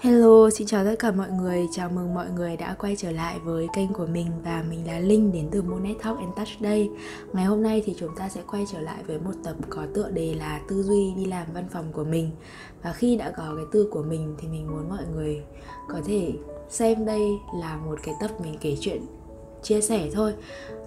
Hello, xin chào tất cả mọi người. Chào mừng mọi người đã quay trở lại với kênh của mình và mình là Linh đến từ Monet Talk and Touch đây. Ngày hôm nay thì chúng ta sẽ quay trở lại với một tập có tựa đề là tư duy đi làm văn phòng của mình. Và khi đã có cái tư của mình thì mình muốn mọi người có thể xem đây là một cái tập mình kể chuyện chia sẻ thôi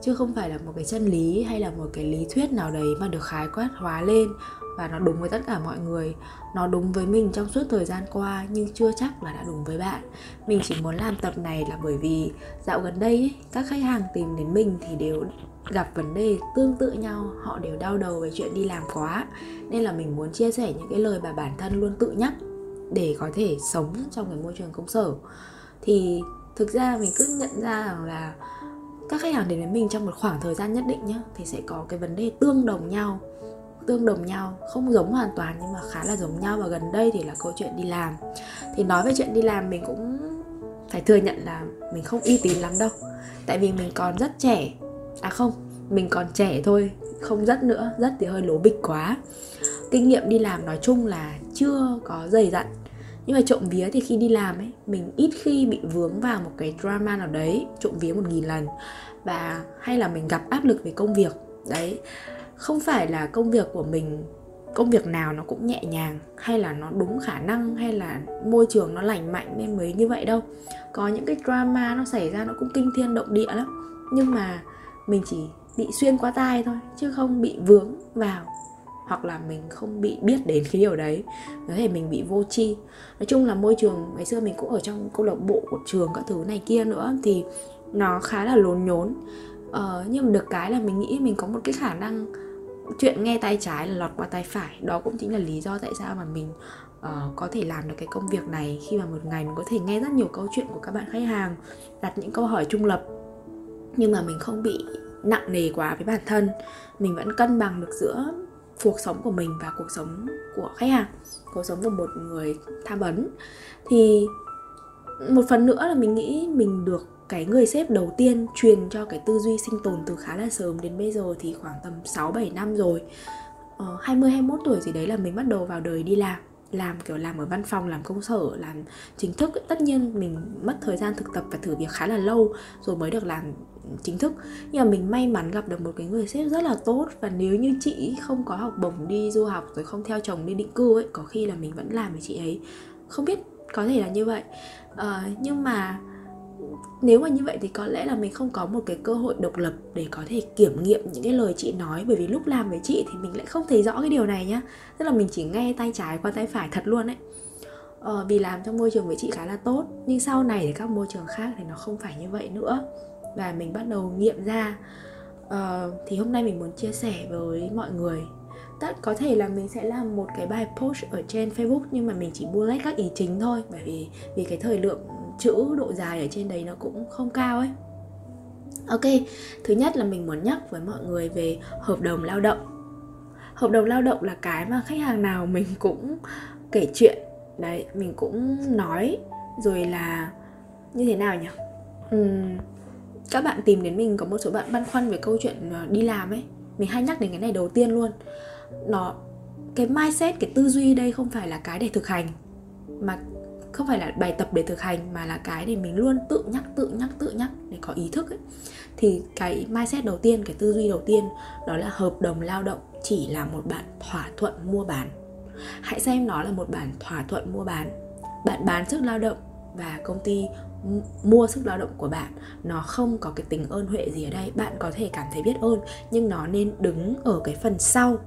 chứ không phải là một cái chân lý hay là một cái lý thuyết nào đấy mà được khái quát hóa lên và nó đúng với tất cả mọi người. Nó đúng với mình trong suốt thời gian qua nhưng chưa chắc là đã đúng với bạn. Mình chỉ muốn làm tập này là bởi vì dạo gần đây ấy, các khách hàng tìm đến mình thì đều gặp vấn đề tương tự nhau họ đều đau đầu về chuyện đi làm quá. Nên là mình muốn chia sẻ những cái lời mà bản thân luôn tự nhắc để có thể sống trong cái môi trường công sở. Thì thực ra mình cứ nhận ra rằng là các khách hàng đến với mình trong một khoảng thời gian nhất định nhá, thì sẽ có cái vấn đề tương đồng nhau. Tương đồng nhau, không giống hoàn toàn nhưng mà khá là giống nhau. Và gần đây thì là câu chuyện đi làm. Thì nói về chuyện đi làm, mình cũng phải thừa nhận là mình không uy tín lắm đâu. Tại vì mình còn rất trẻ. À không, mình còn trẻ thôi, không rất nữa. Rất thì hơi lố bịch quá. Kinh nghiệm đi làm nói chung là chưa có dày dặn nhưng mà trộm vía thì khi đi làm ấy, mình ít khi bị vướng vào một cái drama nào đấy, trộm vía một nghìn lần. Và hay là mình gặp áp lực về công việc. Đấy, không phải là công việc của mình, công việc nào nó cũng nhẹ nhàng, hay là nó đúng khả năng, hay là môi trường nó lành mạnh nên mới như vậy đâu. Có những cái drama nó xảy ra nó cũng kinh thiên động địa lắm. Nhưng mà mình chỉ bị xuyên qua tai thôi, chứ không bị vướng vào hoặc là mình không bị biết đến cái điều đấy có thể mình bị vô tri. Nói chung là môi trường ngày xưa mình cũng ở trong câu lạc bộ của trường các thứ này kia nữa thì nó khá là lốn nhốn. Ờ, nhưng mà được cái là mình nghĩ mình có một cái khả năng chuyện nghe tay trái là lọt qua tay phải. Đó cũng chính là lý do tại sao mà mình uh, có thể làm được cái công việc này khi mà một ngày mình có thể nghe rất nhiều câu chuyện của các bạn khách hàng đặt những câu hỏi trung lập. Nhưng mà mình không bị nặng nề quá với bản thân. Mình vẫn cân bằng được giữa cuộc sống của mình và cuộc sống của khách hàng cuộc sống của một người tham vấn thì một phần nữa là mình nghĩ mình được cái người sếp đầu tiên truyền cho cái tư duy sinh tồn từ khá là sớm đến bây giờ thì khoảng tầm 6 7 năm rồi. Ờ, 20 21 tuổi gì đấy là mình bắt đầu vào đời đi làm làm kiểu làm ở văn phòng làm công sở làm chính thức tất nhiên mình mất thời gian thực tập và thử việc khá là lâu rồi mới được làm chính thức. Nhưng mà mình may mắn gặp được một cái người sếp rất là tốt và nếu như chị không có học bổng đi du học rồi không theo chồng đi định cư ấy có khi là mình vẫn làm với chị ấy. Không biết có thể là như vậy. Uh, nhưng mà nếu mà như vậy thì có lẽ là mình không có một cái cơ hội độc lập để có thể kiểm nghiệm những cái lời chị nói. Bởi vì lúc làm với chị thì mình lại không thấy rõ cái điều này nhá. Tức là mình chỉ nghe tay trái qua tay phải thật luôn ấy. Ờ, vì làm trong môi trường với chị khá là tốt nhưng sau này thì các môi trường khác thì nó không phải như vậy nữa. Và mình bắt đầu nghiệm ra. Ờ, thì hôm nay mình muốn chia sẻ với mọi người. Tất có thể là mình sẽ làm một cái bài post ở trên Facebook nhưng mà mình chỉ bullet các ý chính thôi. Bởi vì vì cái thời lượng chữ độ dài ở trên đấy nó cũng không cao ấy. Ok thứ nhất là mình muốn nhắc với mọi người về hợp đồng lao động. Hợp đồng lao động là cái mà khách hàng nào mình cũng kể chuyện đấy mình cũng nói rồi là như thế nào nhỉ? Uhm, các bạn tìm đến mình có một số bạn băn khoăn về câu chuyện ờ, đi làm ấy. Mình hay nhắc đến cái này đầu tiên luôn. Nó cái mindset cái tư duy đây không phải là cái để thực hành mà không phải là bài tập để thực hành mà là cái để mình luôn tự nhắc tự nhắc tự nhắc để có ý thức ấy. Thì cái mindset đầu tiên cái tư duy đầu tiên đó là hợp đồng lao động chỉ là một bản thỏa thuận mua bán. Hãy xem nó là một bản thỏa thuận mua bán. Bạn bán sức lao động và công ty mua sức lao động của bạn nó không có cái tình ơn huệ gì ở đây. Bạn có thể cảm thấy biết ơn nhưng nó nên đứng ở cái phần sau.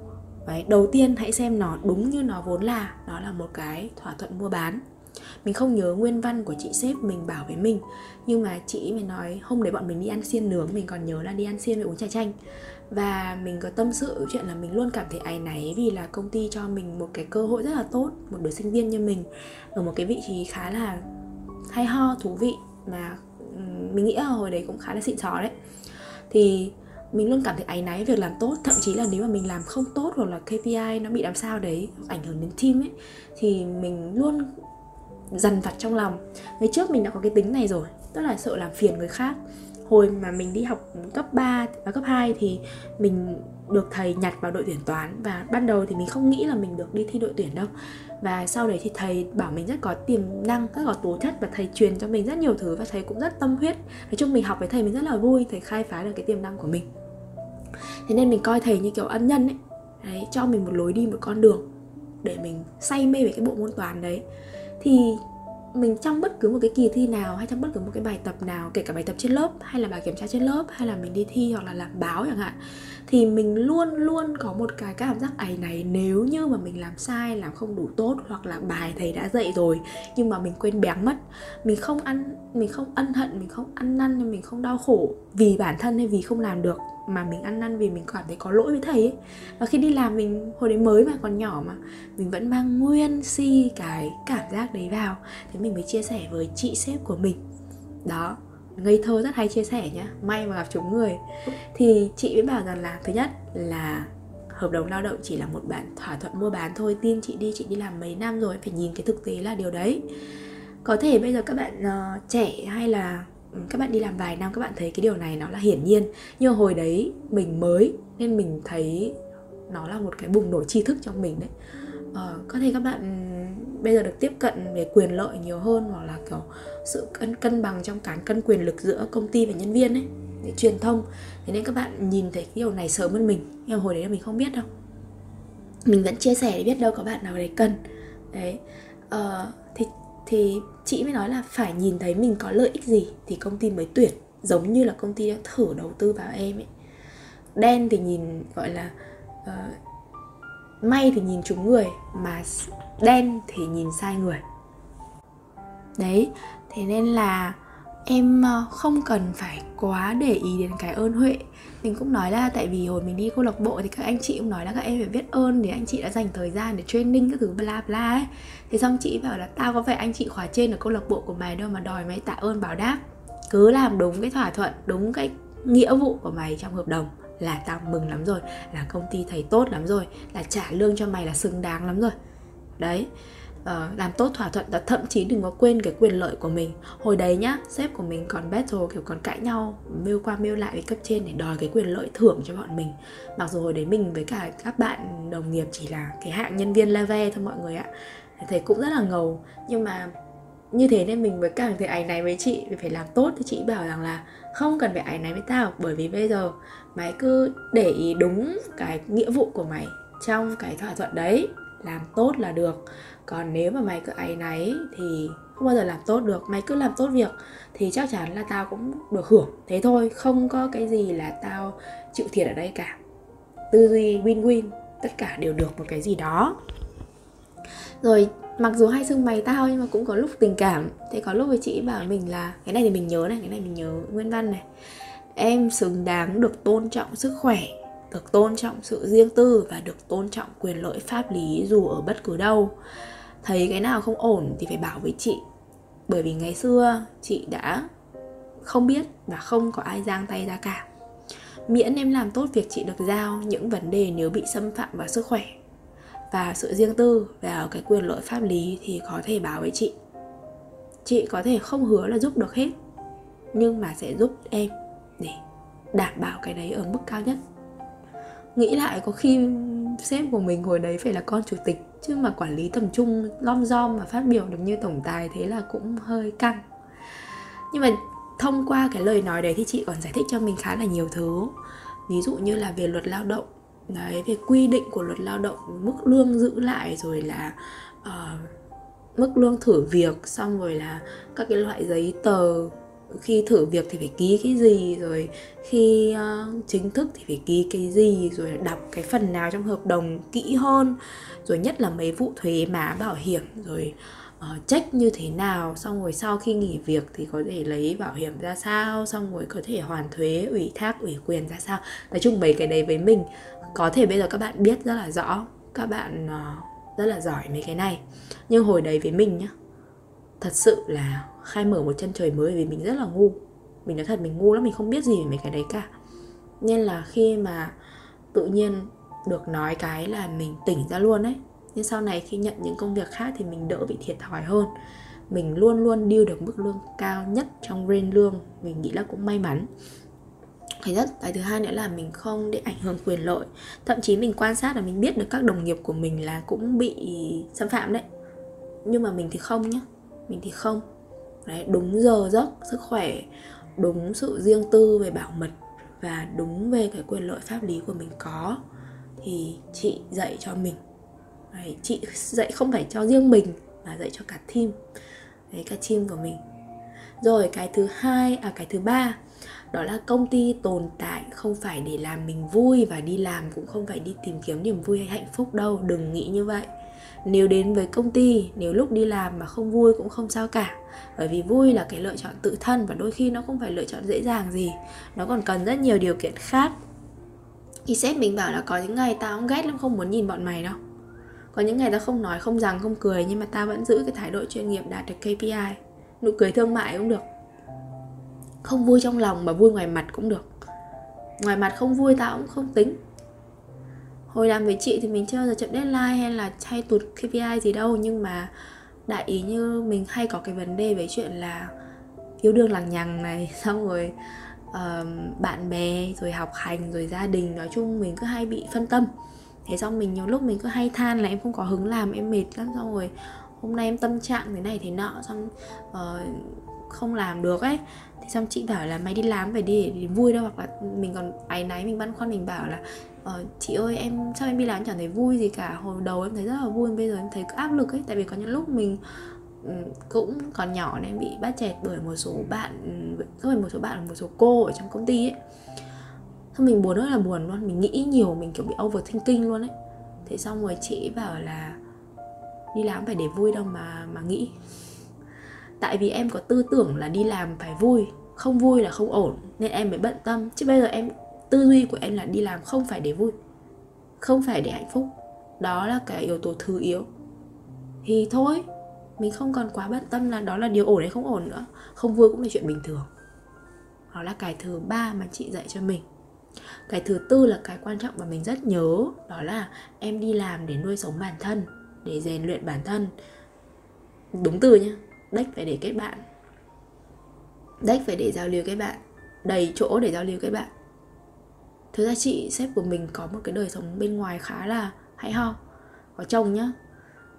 Đấy, đầu tiên hãy xem nó đúng như nó vốn là. Đó là một cái thỏa thuận mua bán mình không nhớ nguyên văn của chị sếp mình bảo với mình. Nhưng mà chị mình nói, hôm đấy bọn mình đi ăn xiên nướng, mình còn nhớ là đi ăn xiên với uống trà chanh. Và mình có tâm sự chuyện là mình luôn cảm thấy áy náy vì là công ty cho mình một cái cơ hội rất là tốt, một đứa sinh viên như mình, ở một cái vị trí khá là hay ho, thú vị mà mình nghĩ là hồi đấy cũng khá là xịn sò đấy. Thì mình luôn cảm thấy áy náy việc làm tốt. Thậm chí là nếu mà mình làm không tốt hoặc là KPI nó bị làm sao đấy, ảnh hưởng đến team ấy, thì mình luôn dằn vặt trong lòng. Ngày trước mình đã có cái tính này rồi, tức là sợ làm phiền người khác. Hồi mà mình đi học cấp 3 và cấp 2 thì mình được thầy nhặt vào đội tuyển toán và ban đầu thì mình không nghĩ là mình được đi thi đội tuyển đâu. Và sau đấy thì thầy bảo mình rất có tiềm năng, rất có tố chất và thầy truyền cho mình rất nhiều thứ và thầy cũng rất tâm huyết. Nói chung mình học với thầy mình rất là vui, thầy khai phá được cái tiềm năng của mình. Thế nên mình coi thầy như kiểu ân nhân ấy. Đấy, cho mình một lối đi, một con đường để mình say mê về cái bộ môn toán đấy thì mình trong bất cứ một cái kỳ thi nào hay trong bất cứ một cái bài tập nào, kể cả bài tập trên lớp hay là bài kiểm tra trên lớp hay là mình đi thi hoặc là làm báo chẳng hạn, thì mình luôn luôn có một cái cảm giác ấy này nếu như mà mình làm sai, làm không đủ tốt hoặc là bài thầy đã dạy rồi nhưng mà mình quên béng mất. Mình không ăn, mình không ân hận, mình không ăn năn, mình không đau khổ vì bản thân hay vì không làm được mà mình ăn năn vì mình cảm thấy có lỗi với thầy ấy. Và khi đi làm mình hồi đấy mới mà còn nhỏ mà mình vẫn mang nguyên si cái cảm giác đấy vào. Thế mình mới chia sẻ với chị sếp của mình. Đó ngây thơ rất hay chia sẻ nhá may mà gặp chúng người. Thì chị mới bảo rằng là thứ nhất là hợp đồng lao động chỉ là một bản thỏa thuận mua bán thôi tin chị đi chị đi làm mấy năm rồi phải nhìn cái thực tế là điều đấy. Có thể bây giờ các bạn uh, trẻ hay là các bạn đi làm vài năm các bạn thấy cái điều này nó là hiển nhiên. Nhưng hồi đấy mình mới nên mình thấy nó là một cái bùng nổ tri thức trong mình đấy. Ờ, có thể các bạn bây giờ được tiếp cận về quyền lợi nhiều hơn hoặc là kiểu sự cân cân bằng trong cán cân quyền lực giữa công ty và nhân viên ấy để truyền thông. Thế nên các bạn nhìn thấy cái điều này sớm hơn mình nhưng hồi đấy là mình không biết đâu. Mình vẫn chia sẻ để biết đâu có bạn nào đấy cần. Đấy. Ờ, thì thì chị mới nói là phải nhìn thấy mình có lợi ích gì thì công ty mới tuyển giống như là công ty đã thử đầu tư vào em ấy. Đen thì nhìn gọi là uh, may thì nhìn trúng người mà đen thì nhìn sai người. Đấy thế nên là em ờ, không cần phải quá để ý đến cái ơn huệ. Mình cũng nói là tại vì hồi mình đi câu lạc bộ thì các anh chị cũng nói là các em phải biết ơn để anh chị đã dành thời gian để training các thứ bla bla ấy. Thế xong chị bảo là tao có phải anh chị khóa trên ở câu lạc bộ của mày đâu mà đòi mày tạ ơn bảo đáp. Cứ làm đúng cái thỏa thuận, đúng cái nghĩa vụ của mày trong hợp đồng là tao mừng lắm rồi, là công ty thấy tốt lắm rồi, là trả lương cho mày là xứng đáng lắm rồi. Đấy uh, làm tốt thỏa thuận và thậm chí đừng có quên cái quyền lợi của mình. Hồi đấy nhá sếp của mình còn battle kiểu còn cãi nhau mail qua mail lại với cấp trên để đòi cái quyền lợi thưởng cho bọn mình. Mặc dù hồi đấy mình với cả các bạn đồng nghiệp chỉ là cái hạng nhân viên level thôi mọi người ạ. Thấy cũng rất là ngầu. Nhưng mà như thế nên mình mới càng thấy ảnh này với chị phải làm tốt. Thì chị bảo rằng là không cần phải ảnh này với tao bởi vì bây giờ mày cứ để ý đúng cái nghĩa vụ của mày trong cái thỏa thuận đấy. Làm tốt là được còn nếu mà mày cứ áy náy thì không bao giờ làm tốt được, mày cứ làm tốt việc thì chắc chắn là tao cũng được hưởng. Thế thôi, không có cái gì là tao chịu thiệt ở đây cả. Tư duy win win tất cả đều được một cái gì đó. Rồi, mặc dù hay xưng mày tao nhưng mà cũng có lúc tình cảm. Thế có lúc với chị bảo mình là, cái này thì mình nhớ này, cái này mình nhớ nguyên văn này. Em xứng đáng được tôn trọng sức khỏe, được tôn trọng sự riêng tư và được tôn trọng quyền lợi pháp lý dù ở bất cứ đâu thấy cái nào không ổn thì phải bảo với chị. Bởi vì ngày xưa chị đã không biết và không có ai giang tay ra cả. Miễn em làm tốt việc chị được giao những vấn đề nếu bị xâm phạm vào sức khỏe và sự riêng tư và cái quyền lợi pháp lý thì có thể báo với chị. Chị có thể không hứa là giúp được hết, nhưng mà sẽ giúp em để đảm bảo cái đấy ở mức cao nhất. Nghĩ lại có khi sếp của mình hồi đấy phải là con chủ tịch chứ mà quản lý tầm trung lom rom mà phát biểu được như tổng tài thế là cũng hơi căng. Nhưng mà thông qua cái lời nói đấy thì chị còn giải thích cho mình khá là nhiều thứ. Ví dụ như là về luật lao động. Đấy về quy định của luật lao động mức lương giữ lại rồi là uh, mức lương thử việc xong rồi là các cái loại giấy tờ khi thử việc thì phải ký cái gì rồi khi uh, chính thức thì phải ký cái gì rồi đọc cái phần nào trong hợp đồng kỹ hơn rồi nhất là mấy vụ thuế má bảo hiểm rồi uh, check như thế nào xong rồi sau khi nghỉ việc thì có thể lấy bảo hiểm ra sao xong rồi có thể hoàn thuế ủy thác ủy quyền ra sao. Nói chung mấy cái đấy với mình có thể bây giờ các bạn biết rất là rõ các bạn uh, rất là giỏi mấy cái này. Nhưng hồi đấy với mình nhá thật sự là khai mở một chân trời mới vì mình rất là ngu. Mình nói thật, mình ngu lắm, mình không biết gì về mấy cái đấy cả. Nên là khi mà tự nhiên được nói cái là mình tỉnh ra luôn đấy nhưng sau này khi nhận những công việc khác thì mình đỡ bị thiệt thòi hơn. Mình luôn luôn điêu được mức lương cao nhất trong range lương, mình nghĩ là cũng may mắn. Cái nhất, cái thứ hai nữa là mình không để ảnh hưởng quyền lợi. Thậm chí mình quan sát là mình biết được các đồng nghiệp của mình là cũng bị xâm phạm đấy. Nhưng mà mình thì không nhá, mình thì không đấy đúng giờ giấc sức khỏe đúng sự riêng tư về bảo mật và đúng về cái quyền lợi pháp lý của mình có thì chị dạy cho mình. Đấy, chị dạy không phải cho riêng mình mà dạy cho cả team. Đấy cả team của mình. Rồi cái thứ hai à cái thứ ba đó là công ty tồn tại không phải để làm mình vui và đi làm cũng không phải đi tìm kiếm niềm vui hay hạnh phúc đâu đừng nghĩ như vậy nếu đến với công ty, nếu lúc đi làm mà không vui cũng không sao cả. Bởi vì vui là cái lựa chọn tự thân và đôi khi nó không phải lựa chọn dễ dàng gì. Nó còn cần rất nhiều điều kiện khác. Thì sếp mình bảo là có những ngày tao không ghét lắm, không muốn nhìn bọn mày đâu. Có những ngày tao không nói, không rằng, không cười, nhưng mà tao vẫn giữ cái thái độ chuyên nghiệp đạt được KPI nụ cười thương mại cũng được. Không vui trong lòng mà vui ngoài mặt cũng được. Ngoài mặt không vui tao cũng không tính hồi làm với chị thì mình chưa bao giờ chậm deadline hay là hay tụt KPI gì đâu nhưng mà đại ý như mình hay có cái vấn đề với chuyện là yêu đương lằng nhằng này xong rồi uh, bạn bè rồi học hành rồi gia đình nói chung mình cứ hay bị phân tâm. Thế xong mình nhiều lúc mình cứ hay than là em không có hứng làm em mệt lắm xong rồi hôm nay em tâm trạng thế này thế nọ xong uh, không làm được ấy. Thì xong chị bảo là mày đi làm phải đi để, để vui đâu hoặc là mình còn áy náy mình băn khoăn mình bảo là ờ, chị ơi em sao em đi làm chẳng thấy vui gì cả. Hồi đầu em thấy rất là vui bây giờ em thấy áp lực ấy. Tại vì có những lúc mình cũng còn nhỏ nên bị bắt chẹt bởi một số bạn không phải một số bạn một số cô ở trong công ty ấy. Xong mình buồn rất là buồn luôn. Mình nghĩ nhiều, mình kiểu bị overthinking luôn ấy. Thế xong rồi chị bảo là Đi làm phải để vui đâu mà mà nghĩ. Tại vì em có tư tưởng là đi làm phải vui, Không vui là không ổn, Nên em mới bận tâm. Chứ bây giờ em, tư duy của em là đi làm không phải để vui, Không phải để hạnh phúc. Đó là cái yếu tố thứ yếu. Thì thôi, Mình không còn quá bận tâm là đó là điều ổn hay không ổn nữa. Không vui cũng là chuyện bình thường. Đó là cái thứ ba mà chị dạy cho mình. Cái thứ tư là cái quan trọng và mình rất nhớ, đó là em đi làm để nuôi sống bản thân, để rèn luyện bản thân. Đúng từ nhá đếch phải để kết bạn. Đếch phải để giao lưu kết bạn. Đầy chỗ để giao lưu kết bạn. Thực ra chị sếp của mình có một cái đời sống bên ngoài khá là hay ho, có chồng nhá.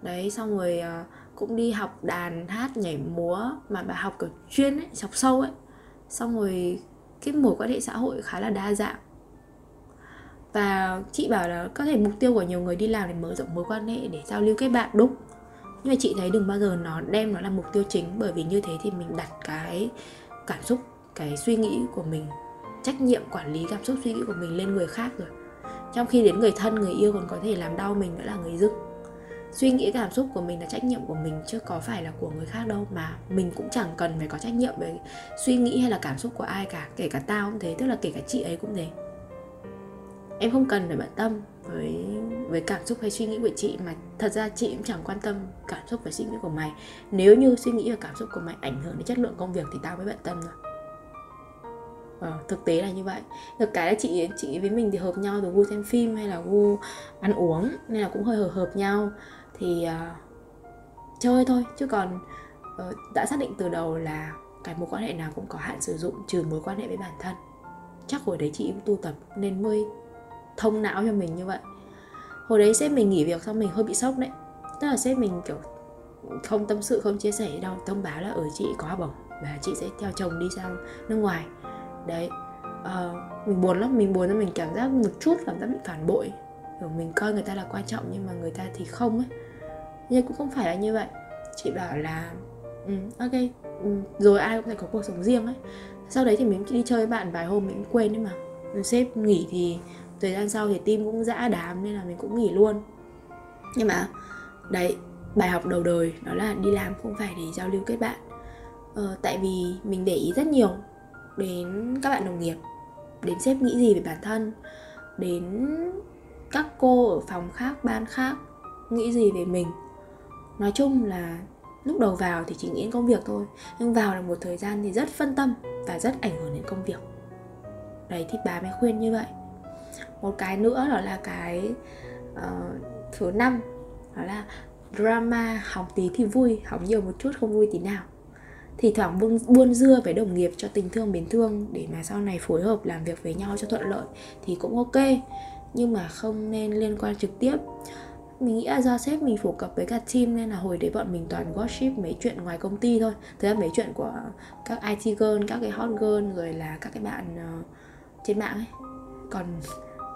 Đấy, xong rồi ờ, cũng đi học đàn, hát, nhảy múa mà bà học kiểu chuyên ấy học sâu ấy. Xong rồi cái mối quan hệ xã hội khá là đa dạng. Và chị bảo là có thể mục tiêu của nhiều người đi làm để mở rộng mối quan hệ, để giao lưu kết bạn đúng nhưng mà chị thấy đừng bao giờ nó đem nó là mục tiêu chính. Bởi vì như thế thì mình đặt cái cảm xúc, cái suy nghĩ của mình, trách nhiệm quản lý cảm xúc, suy nghĩ của mình lên người khác rồi. Trong khi đến người thân, người yêu còn có thể làm đau mình nữa là người dưng suy nghĩ cảm xúc của mình là trách nhiệm của mình, chứ có phải là của người khác đâu. Mà mình cũng chẳng cần phải có trách nhiệm về suy nghĩ hay là cảm xúc của ai cả. Kể cả tao cũng thế, tức là kể cả chị ấy cũng thế. Em không cần phải bận tâm với với cảm xúc hay suy nghĩ của chị mà thật ra chị cũng chẳng quan tâm cảm xúc và suy nghĩ của mày. Nếu như suy nghĩ và cảm xúc của mày ảnh hưởng đến chất lượng công việc thì tao mới bận tâm rồi ờ, thực tế là như vậy. Được cái là chị chị với mình thì hợp nhau từ gu xem phim hay là gu ăn uống nên là cũng hơi hợp, hợp nhau. Thì uh, chơi thôi. Chứ còn uh, đã xác định từ đầu là cái mối quan hệ nào cũng có hạn sử dụng trừ mối quan hệ với bản thân. Chắc hồi đấy chị cũng tu tập nên mới thông não cho mình như vậy hồi đấy sếp mình nghỉ việc xong mình hơi bị sốc đấy. Tức là sếp mình kiểu không tâm sự không chia sẻ đâu. Thông báo là ở chị có học bổng và chị sẽ theo chồng đi sang nước ngoài. Đấy uh, mình buồn lắm. Mình buồn lắm mình cảm giác một chút cảm giác bị phản bội. Kiểu mình coi người ta là quan trọng nhưng mà người ta thì không ấy. Nhưng cũng không phải là như vậy. Chị bảo là ừ, ok ừ, rồi ai cũng phải có cuộc sống riêng ấy. Sau đấy thì mình đi chơi với bạn vài hôm mình cũng quên đấy mà. Sếp nghỉ thì thời gian sau thì tim cũng dã đám nên là mình cũng nghỉ luôn. Nhưng mà đấy bài học đầu đời đó là đi làm không phải để giao lưu kết bạn. Ờ, tại vì mình để ý rất nhiều đến các bạn đồng nghiệp đến sếp nghĩ gì về bản thân đến các cô ở phòng khác ban khác nghĩ gì về mình. Nói chung là lúc đầu vào thì chỉ nghĩ đến công việc thôi nhưng vào là một thời gian thì rất phân tâm và rất ảnh hưởng đến công việc. Đấy thì bà mới khuyên như vậy một cái nữa đó là cái uh, thứ năm đó là drama học tí thì vui học nhiều một chút không vui tí nào. Thì thoảng buôn, buôn dưa với đồng nghiệp cho tình thương biến thương để mà sau này phối hợp làm việc với nhau cho thuận lợi thì cũng ok. Nhưng mà không nên liên quan trực tiếp. Mình nghĩ là do sếp mình phổ cập với cả team nên là hồi đấy bọn mình toàn gossip mấy chuyện ngoài công ty thôi. Thứ là mấy chuyện của các IT girl, các cái hot girl rồi là các cái bạn uh, trên mạng ấy. Còn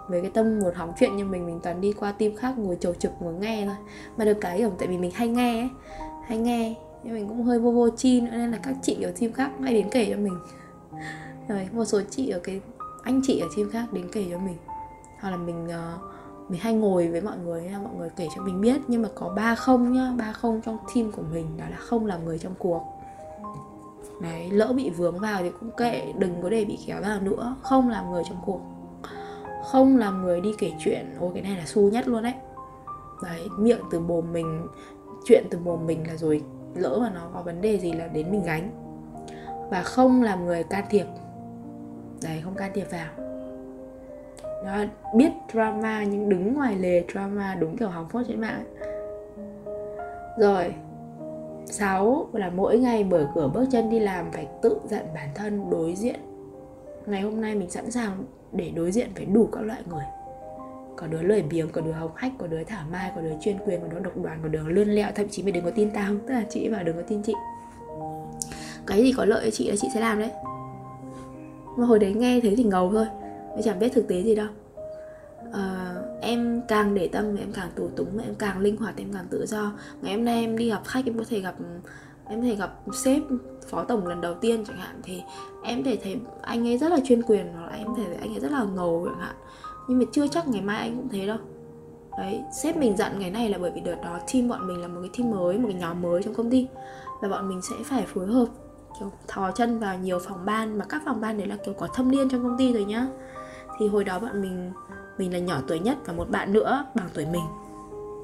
về cái tâm một hóng chuyện như mình mình toàn đi qua team khác ngồi chầu trực ngồi nghe thôi. Mà được cái kiểu tại vì mình hay nghe ấy hay nghe nhưng mình cũng hơi vô vô chi nữa nên là các chị ở team khác hay đến kể cho mình. Rồi một số chị ở cái anh chị ở team khác đến kể cho mình. Hoặc là mình uh, mình hay ngồi với mọi người mọi người kể cho mình biết. Nhưng mà có ba không nhá ba không trong team của mình đó là không làm người trong cuộc. Đấy lỡ bị vướng vào thì cũng kệ đừng có để bị kéo vào nữa. Không làm người trong cuộc không làm người đi kể chuyện. Ôi cái này là xu nhất luôn đấy. Đấy miệng từ mồm mình chuyện từ mồm mình là rồi lỡ mà nó có vấn đề gì là đến mình gánh. Và không làm người can thiệp. Đấy không can thiệp vào. Đó, biết drama nhưng đứng ngoài lề drama đúng kiểu hóng phốt trên mạng rồi sáu là mỗi ngày mở cửa bước chân đi làm phải tự dặn bản thân đối diện. Ngày hôm nay mình sẵn sàng để đối diện với đủ các loại người. Có đứa lười biếng có đứa hống hách có đứa thả mai có đứa chuyên quyền có đứa độc đoàn có đứa lươn lẹo thậm chí mày đừng có tin tao. Tức là chị bảo đừng có tin chị. Cái gì có lợi cho chị là chị sẽ làm đấy. Mà hồi đấy nghe thế thì ngầu thôi mới chẳng biết thực tế gì đâu. À, em càng để tâm em càng tù túng em càng linh hoạt em càng tự do. Ngày hôm nay em đi gặp khách em có thể gặp em thể gặp sếp phó tổng lần đầu tiên chẳng hạn, thì em thể thấy anh ấy rất là chuyên quyền, hoặc là em thể thấy anh ấy rất là ngầu chẳng hạn. Nhưng mà chưa chắc ngày mai anh cũng thế đâu. Đấy, sếp mình dặn ngày này là bởi vì đợt đó team bọn mình là một cái team mới, một cái nhóm mới trong công ty, và bọn mình sẽ phải phối hợp, kiểu, thò chân vào nhiều phòng ban, mà các phòng ban đấy là kiểu có thâm niên trong công ty rồi nhá. Thì hồi đó bọn mình mình là nhỏ tuổi nhất và một bạn nữa bằng tuổi mình.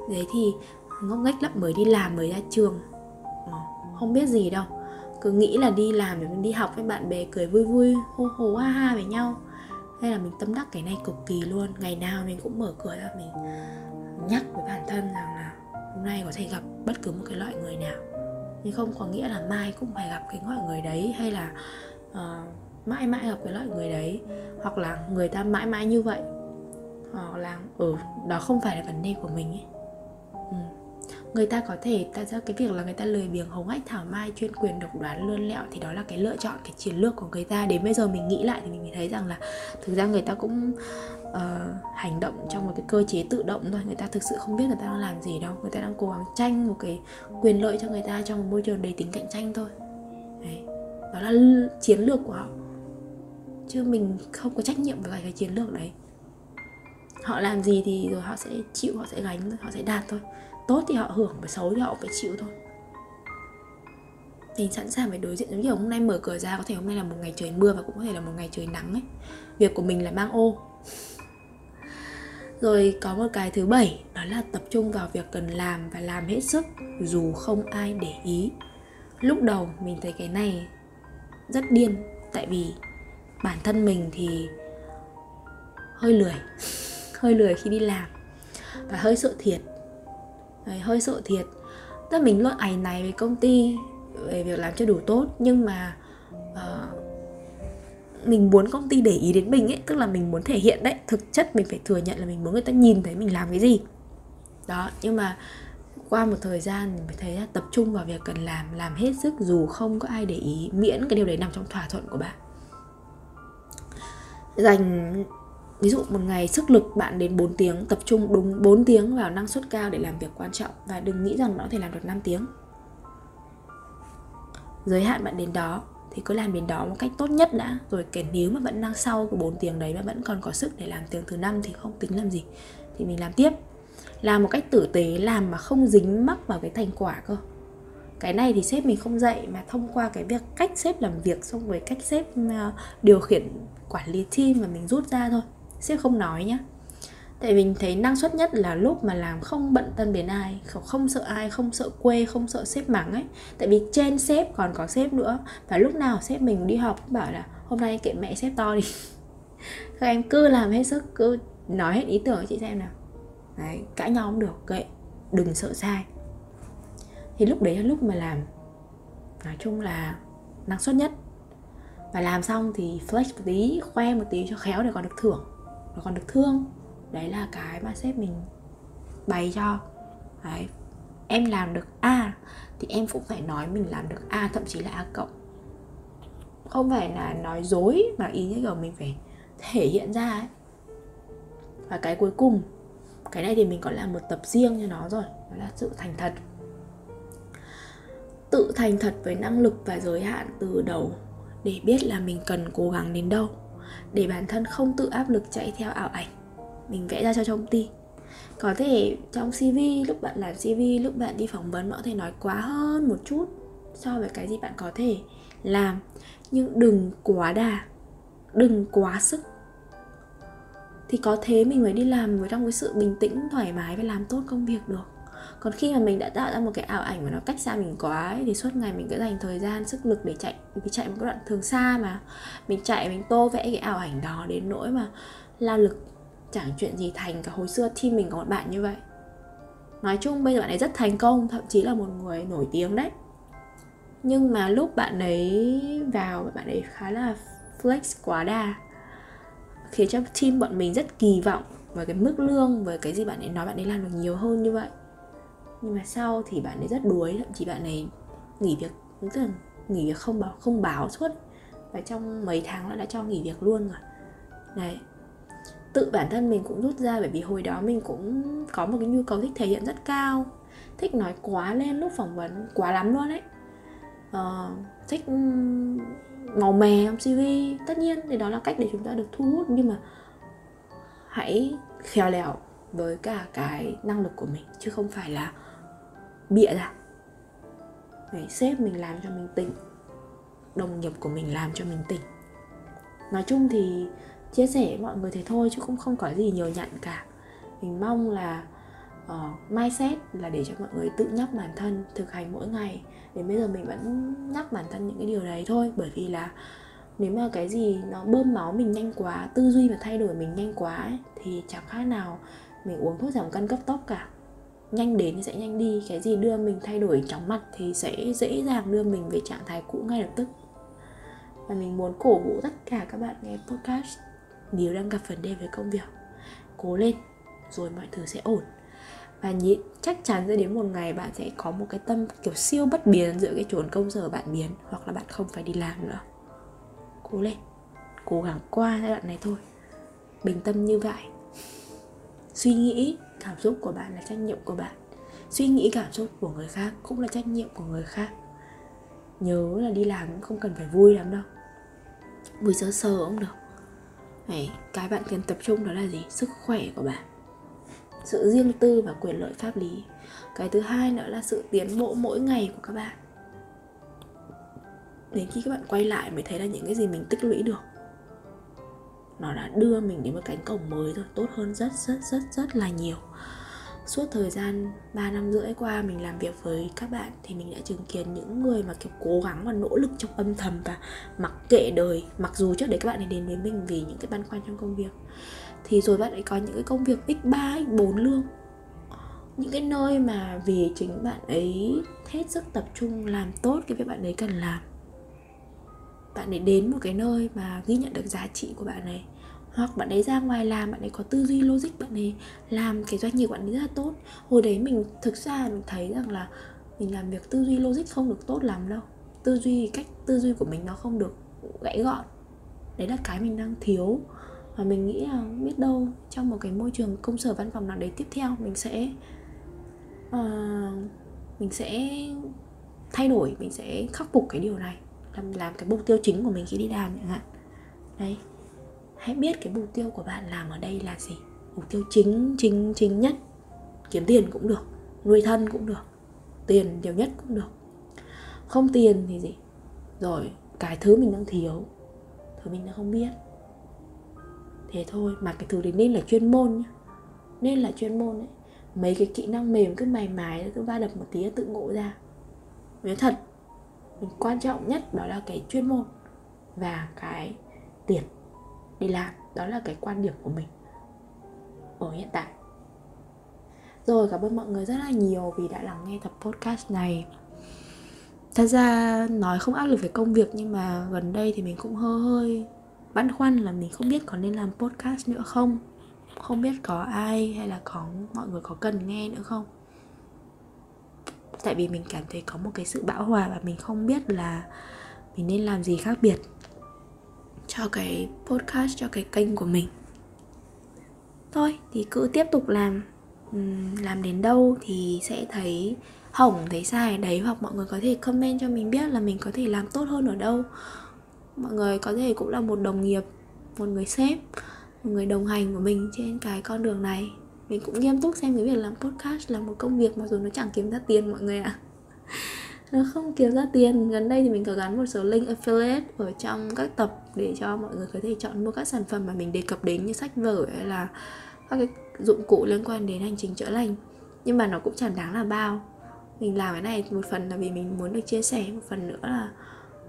Đấy thì ngốc nghếch lắm, mới đi làm, mới ra trường. Ờ không biết gì đâu. Cứ nghĩ là đi làm để mình đi học với bạn bè cười vui vui hô hô ha ha với nhau. Hay là mình tâm đắc cái này cực kỳ luôn. Ngày nào mình cũng mở cửa ra mình nhắc với bản thân rằng là hôm nay có thể gặp bất cứ một cái loại người nào. Nhưng không có nghĩa là mai cũng phải gặp cái loại người đấy hay là uh, mãi mãi gặp cái loại người đấy. Hoặc là người ta mãi mãi như vậy. Hoặc là ừ đó không phải là vấn đề của mình ấy. Ừ người ta có thể ta ra cái việc là người ta lười biếng hống hách thảo mai chuyên quyền độc đoán lươn lẹo thì đó là cái lựa chọn cái chiến lược của người ta. Đến bây giờ mình nghĩ lại thì mình thấy rằng là thực ra người ta cũng uh, hành động trong một cái cơ chế tự động thôi. Người ta thực sự không biết người ta đang làm gì đâu. Người ta đang cố gắng tranh một cái quyền lợi cho người ta trong một môi trường đầy tính cạnh tranh thôi. Đấy. đó là chiến lược của họ. Chứ mình không có trách nhiệm với cái chiến lược đấy. Họ làm gì thì rồi họ sẽ chịu họ sẽ gánh họ sẽ đạt thôi tốt thì họ hưởng và xấu thì họ phải chịu thôi. Mình sẵn sàng phải đối diện giống như hôm nay mở cửa ra, có thể hôm nay là một ngày trời mưa và cũng có thể là một ngày trời nắng ấy. Việc của mình là mang ô. Rồi có một cái thứ bảy, đó là tập trung vào việc cần làm và làm hết sức, dù không ai để ý. Lúc đầu mình thấy cái này rất điên, tại vì bản thân mình thì hơi lười. Hơi lười khi đi làm và hơi sợ thiệt. Đấy, hơi sợ thiệt. Tức mình luôn ảnh này với công ty về việc làm cho đủ tốt nhưng mà uh, mình muốn công ty để ý đến mình ấy tức là mình muốn thể hiện đấy. Thực chất mình phải thừa nhận là mình muốn người ta nhìn thấy mình làm cái gì. Đó nhưng mà qua một thời gian mình mới thấy là tập trung vào việc cần làm làm hết sức dù không có ai để ý miễn cái điều đấy nằm trong thỏa thuận của bạn. Dành ví dụ một ngày sức lực bạn đến 4 tiếng, tập trung đúng 4 tiếng vào năng suất cao để làm việc quan trọng và đừng nghĩ rằng bạn có thể làm được 5 tiếng. Giới hạn bạn đến đó thì cứ làm đến đó một cách tốt nhất đã. Rồi kể nếu mà vẫn đang sau của 4 tiếng đấy mà vẫn còn có sức để làm tiếng thứ năm thì không tính làm gì, thì mình làm tiếp. Làm một cách tử tế, làm mà không dính mắc vào cái thành quả cơ. Cái này thì sếp mình không dạy mà thông qua cái việc cách sếp làm việc xong rồi cách sếp ờ, điều khiển quản lý team mà mình rút ra thôi sếp không nói nhá. Tại mình thấy năng suất nhất là lúc mà làm không bận tâm đến ai không sợ ai, không sợ quê, không sợ sếp mắng ấy. Tại vì trên sếp còn có sếp nữa. Và lúc nào sếp mình đi họp cũng bảo là, hôm nay kệ mẹ sếp to đi. Các em cứ làm hết sức, cứ nói hết ý tưởng chị xem nào. Đấy, cãi nhau cũng được, kệ, đừng sợ sai. Thì lúc đấy là lúc mà làm. Nói chung là năng suất nhất. Và làm xong thì flex một tí, khoe một tí cho khéo để còn được thưởng nó còn được thương. Đấy là cái mà sếp mình bày cho. Đấy, em làm được a thì em cũng phải nói mình làm được a, thậm chí là a cộng. Không phải là nói dối mà ý như kiểu mình phải thể hiện ra ấy. Và cái cuối cùng, cái này thì mình có làm một tập riêng cho nó rồi, đó là sự thành thật. Tự thành thật với năng lực và giới hạn từ đầu để biết là mình cần cố gắng đến đâu để bản thân không tự áp lực chạy theo ảo ảnh. Mình vẽ ra cho công ty có thể trong cv lúc bạn làm cv lúc bạn đi phỏng vấn, bạn có thể nói quá hơn một chút so với cái gì bạn có thể làm. Nhưng đừng quá đà, đừng quá sức. Thì có thế mình mới đi làm với trong cái sự bình tĩnh, thoải mái và làm tốt công việc được còn khi mà mình đã tạo ra một cái ảo ảnh mà nó cách xa mình quá ấy, thì suốt ngày mình cứ dành thời gian sức lực để chạy mình chạy một đoạn thường xa mà. Mình chạy mình tô vẽ cái ảo ảnh đó đến nỗi mà lao lực chẳng chuyện gì thành cả. Hồi xưa team mình có một bạn như vậy. Nói chung bây giờ bạn ấy rất thành công thậm chí là một người nổi tiếng đấy. Nhưng mà lúc bạn ấy vào bạn ấy khá là flex quá đà khiến cho team bọn mình rất kỳ vọng với cái mức lương với cái gì bạn ấy nói bạn ấy làm được nhiều hơn như vậy nhưng mà sau thì bạn ấy rất đuối thậm chí bạn ấy nghỉ việc tức là nghỉ việc không báo không báo suốt. Và trong mấy tháng nó đã cho nghỉ việc luôn rồi. Đấy. Tự bản thân mình cũng rút ra bởi vì hồi đó mình cũng có một cái nhu cầu thích thể hiện rất cao. Thích nói quá lên lúc phỏng vấn quá lắm luôn đấy uh, ờ, thích màu mè trong cv tất nhiên thì đó là cách để chúng ta được thu hút nhưng mà hãy khéo léo với cả cái năng lực của mình chứ không phải là bịa ra. Đấy, sếp mình làm cho mình tỉnh đồng nghiệp của mình làm cho mình tỉnh. Nói chung thì chia sẻ với mọi người thế thôi chứ cũng không có gì nhiều nhận cả. Mình mong là uh, mindset là để cho mọi người tự nhắc bản thân thực hành mỗi ngày. Đến bây giờ mình vẫn nhắc bản thân những cái điều đấy thôi bởi vì là nếu mà cái gì nó bơm máu mình nhanh quá tư duy và thay đổi mình nhanh quá ấy, thì chẳng khác nào mình uống thuốc giảm cân cấp tốc cả. Nhanh đến thì sẽ nhanh đi cái gì đưa mình thay đổi chóng mặt thì sẽ dễ dàng đưa mình về trạng thái cũ ngay lập tức. Và mình muốn cổ vũ tất cả các bạn nghe podcast nếu đang gặp vấn đề với công việc. Cố lên rồi mọi thứ sẽ ổn. Và nhị, chắc chắn sẽ đến một ngày bạn sẽ có một cái tâm kiểu siêu bất biến giữa cái chốn công sở bạn biến hoặc là bạn không phải đi làm nữa. Cố lên cố gắng qua giai đoạn này thôi. Bình tâm như vậy suy nghĩ cảm xúc của bạn là trách nhiệm của bạn. Suy nghĩ cảm xúc của người khác cũng là trách nhiệm của người khác. Nhớ là đi làm cũng không cần phải vui lắm đâu. Vui sơ sơ cũng được. Đấy, cái bạn cần tập trung đó là gì? Sức khỏe của bạn. Sự riêng tư và quyền lợi pháp lý. Cái thứ hai nữa là sự tiến bộ mỗi ngày của các bạn. Đến khi các bạn quay lại mới thấy là những cái gì mình tích lũy được nó đã đưa mình đến một cánh cổng mới rồi tốt hơn rất rất rất rất là nhiều. Suốt thời gian 3 năm rưỡi qua mình làm việc với các bạn thì mình đã chứng kiến những người mà kiểu cố gắng và nỗ lực trong âm thầm và mặc kệ đời mặc dù trước đấy các bạn ấy đến với mình vì những cái băn khoăn trong công việc. Thì rồi bạn ấy có những cái công việc x3, x4 lương. Những cái nơi mà vì chính bạn ấy hết sức tập trung làm tốt cái việc bạn ấy cần làm bạn ấy đến một cái nơi mà ghi nhận được giá trị của bạn ấy. Hoặc bạn ấy ra ngoài làm bạn ấy có tư duy logic bạn ấy làm cái doanh nghiệp bạn ấy rất là tốt. Hồi đấy mình thực ra mình thấy rằng là mình làm việc tư duy logic không được tốt lắm đâu. Tư duy cách tư duy của mình nó không được gãy gọn. Đấy là cái mình đang thiếu. Và mình nghĩ là biết đâu trong một cái môi trường công sở văn phòng nào đấy tiếp theo mình sẽ uh, mình sẽ thay đổi mình sẽ khắc phục cái điều này làm làm cái mục tiêu chính của mình khi đi làm chẳng hạn. Đấy. Hãy biết cái mục tiêu của bạn làm ở đây là gì. Mục tiêu chính chính chính nhất. Kiếm tiền cũng được, nuôi thân cũng được, tiền nhiều nhất cũng được. Không tiền thì gì? Rồi, cái thứ mình đang thiếu, thứ mình đang không biết. Thế thôi, mà cái thứ đấy nên là chuyên môn nhá. Nên là chuyên môn ấy. Mấy cái kỹ năng mềm cứ mày mái cứ va đập một tí tự ngộ ra. Nói thật quan trọng nhất đó là cái chuyên môn và cái tiền đi làm. Đó là cái quan điểm của mình ở hiện tại. Rồi, cảm ơn mọi người rất là nhiều vì đã lắng nghe tập podcast này. Thật ra nói không áp lực về công việc nhưng mà gần đây thì mình cũng hơi hơi băn khoăn là mình không biết có nên làm podcast nữa không? Không biết có ai hay là có, mọi người có cần nghe nữa không? Tại vì mình cảm thấy có một cái sự bão hòa và mình không biết là mình nên làm gì khác biệt cho cái podcast, cho cái kênh của mình. Thôi, thì cứ tiếp tục làm. Làm đến đâu thì sẽ thấy hỏng, thấy sai đấy, hoặc mọi người có thể comment cho mình biết là mình có thể làm tốt hơn ở đâu. Mọi người có thể cũng là một đồng nghiệp, một người sếp, một người đồng hành của mình trên cái con đường này mình cũng nghiêm túc xem cái việc làm podcast là một công việc mặc dù nó chẳng kiếm ra tiền mọi người ạ. À. nó không kiếm ra tiền. Gần đây thì mình có gắn một số link affiliate ở trong các tập để cho mọi người có thể chọn mua các sản phẩm mà mình đề cập đến như sách vở hay là các cái dụng cụ liên quan đến hành trình chữa lành. Nhưng mà nó cũng chẳng đáng là bao. Mình làm cái này một phần là vì mình muốn được chia sẻ, một phần nữa là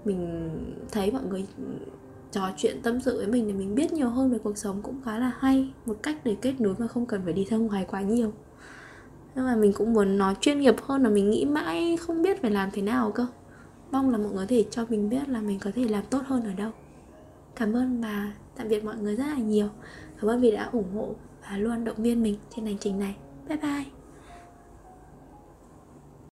mình thấy mọi người trò chuyện tâm sự với mình để mình biết nhiều hơn về cuộc sống cũng khá là hay. Một cách để kết nối mà không cần phải đi ra ngoài quá nhiều. Nhưng mà mình cũng muốn nói chuyên nghiệp hơn là mình nghĩ mãi không biết phải làm thế nào cơ. Mong là mọi người có thể cho mình biết là mình có thể làm tốt hơn ở đâu. Cảm ơn và tạm biệt mọi người rất là nhiều. Cảm ơn vì đã ủng hộ và luôn động viên mình trên hành trình này. Bye bye.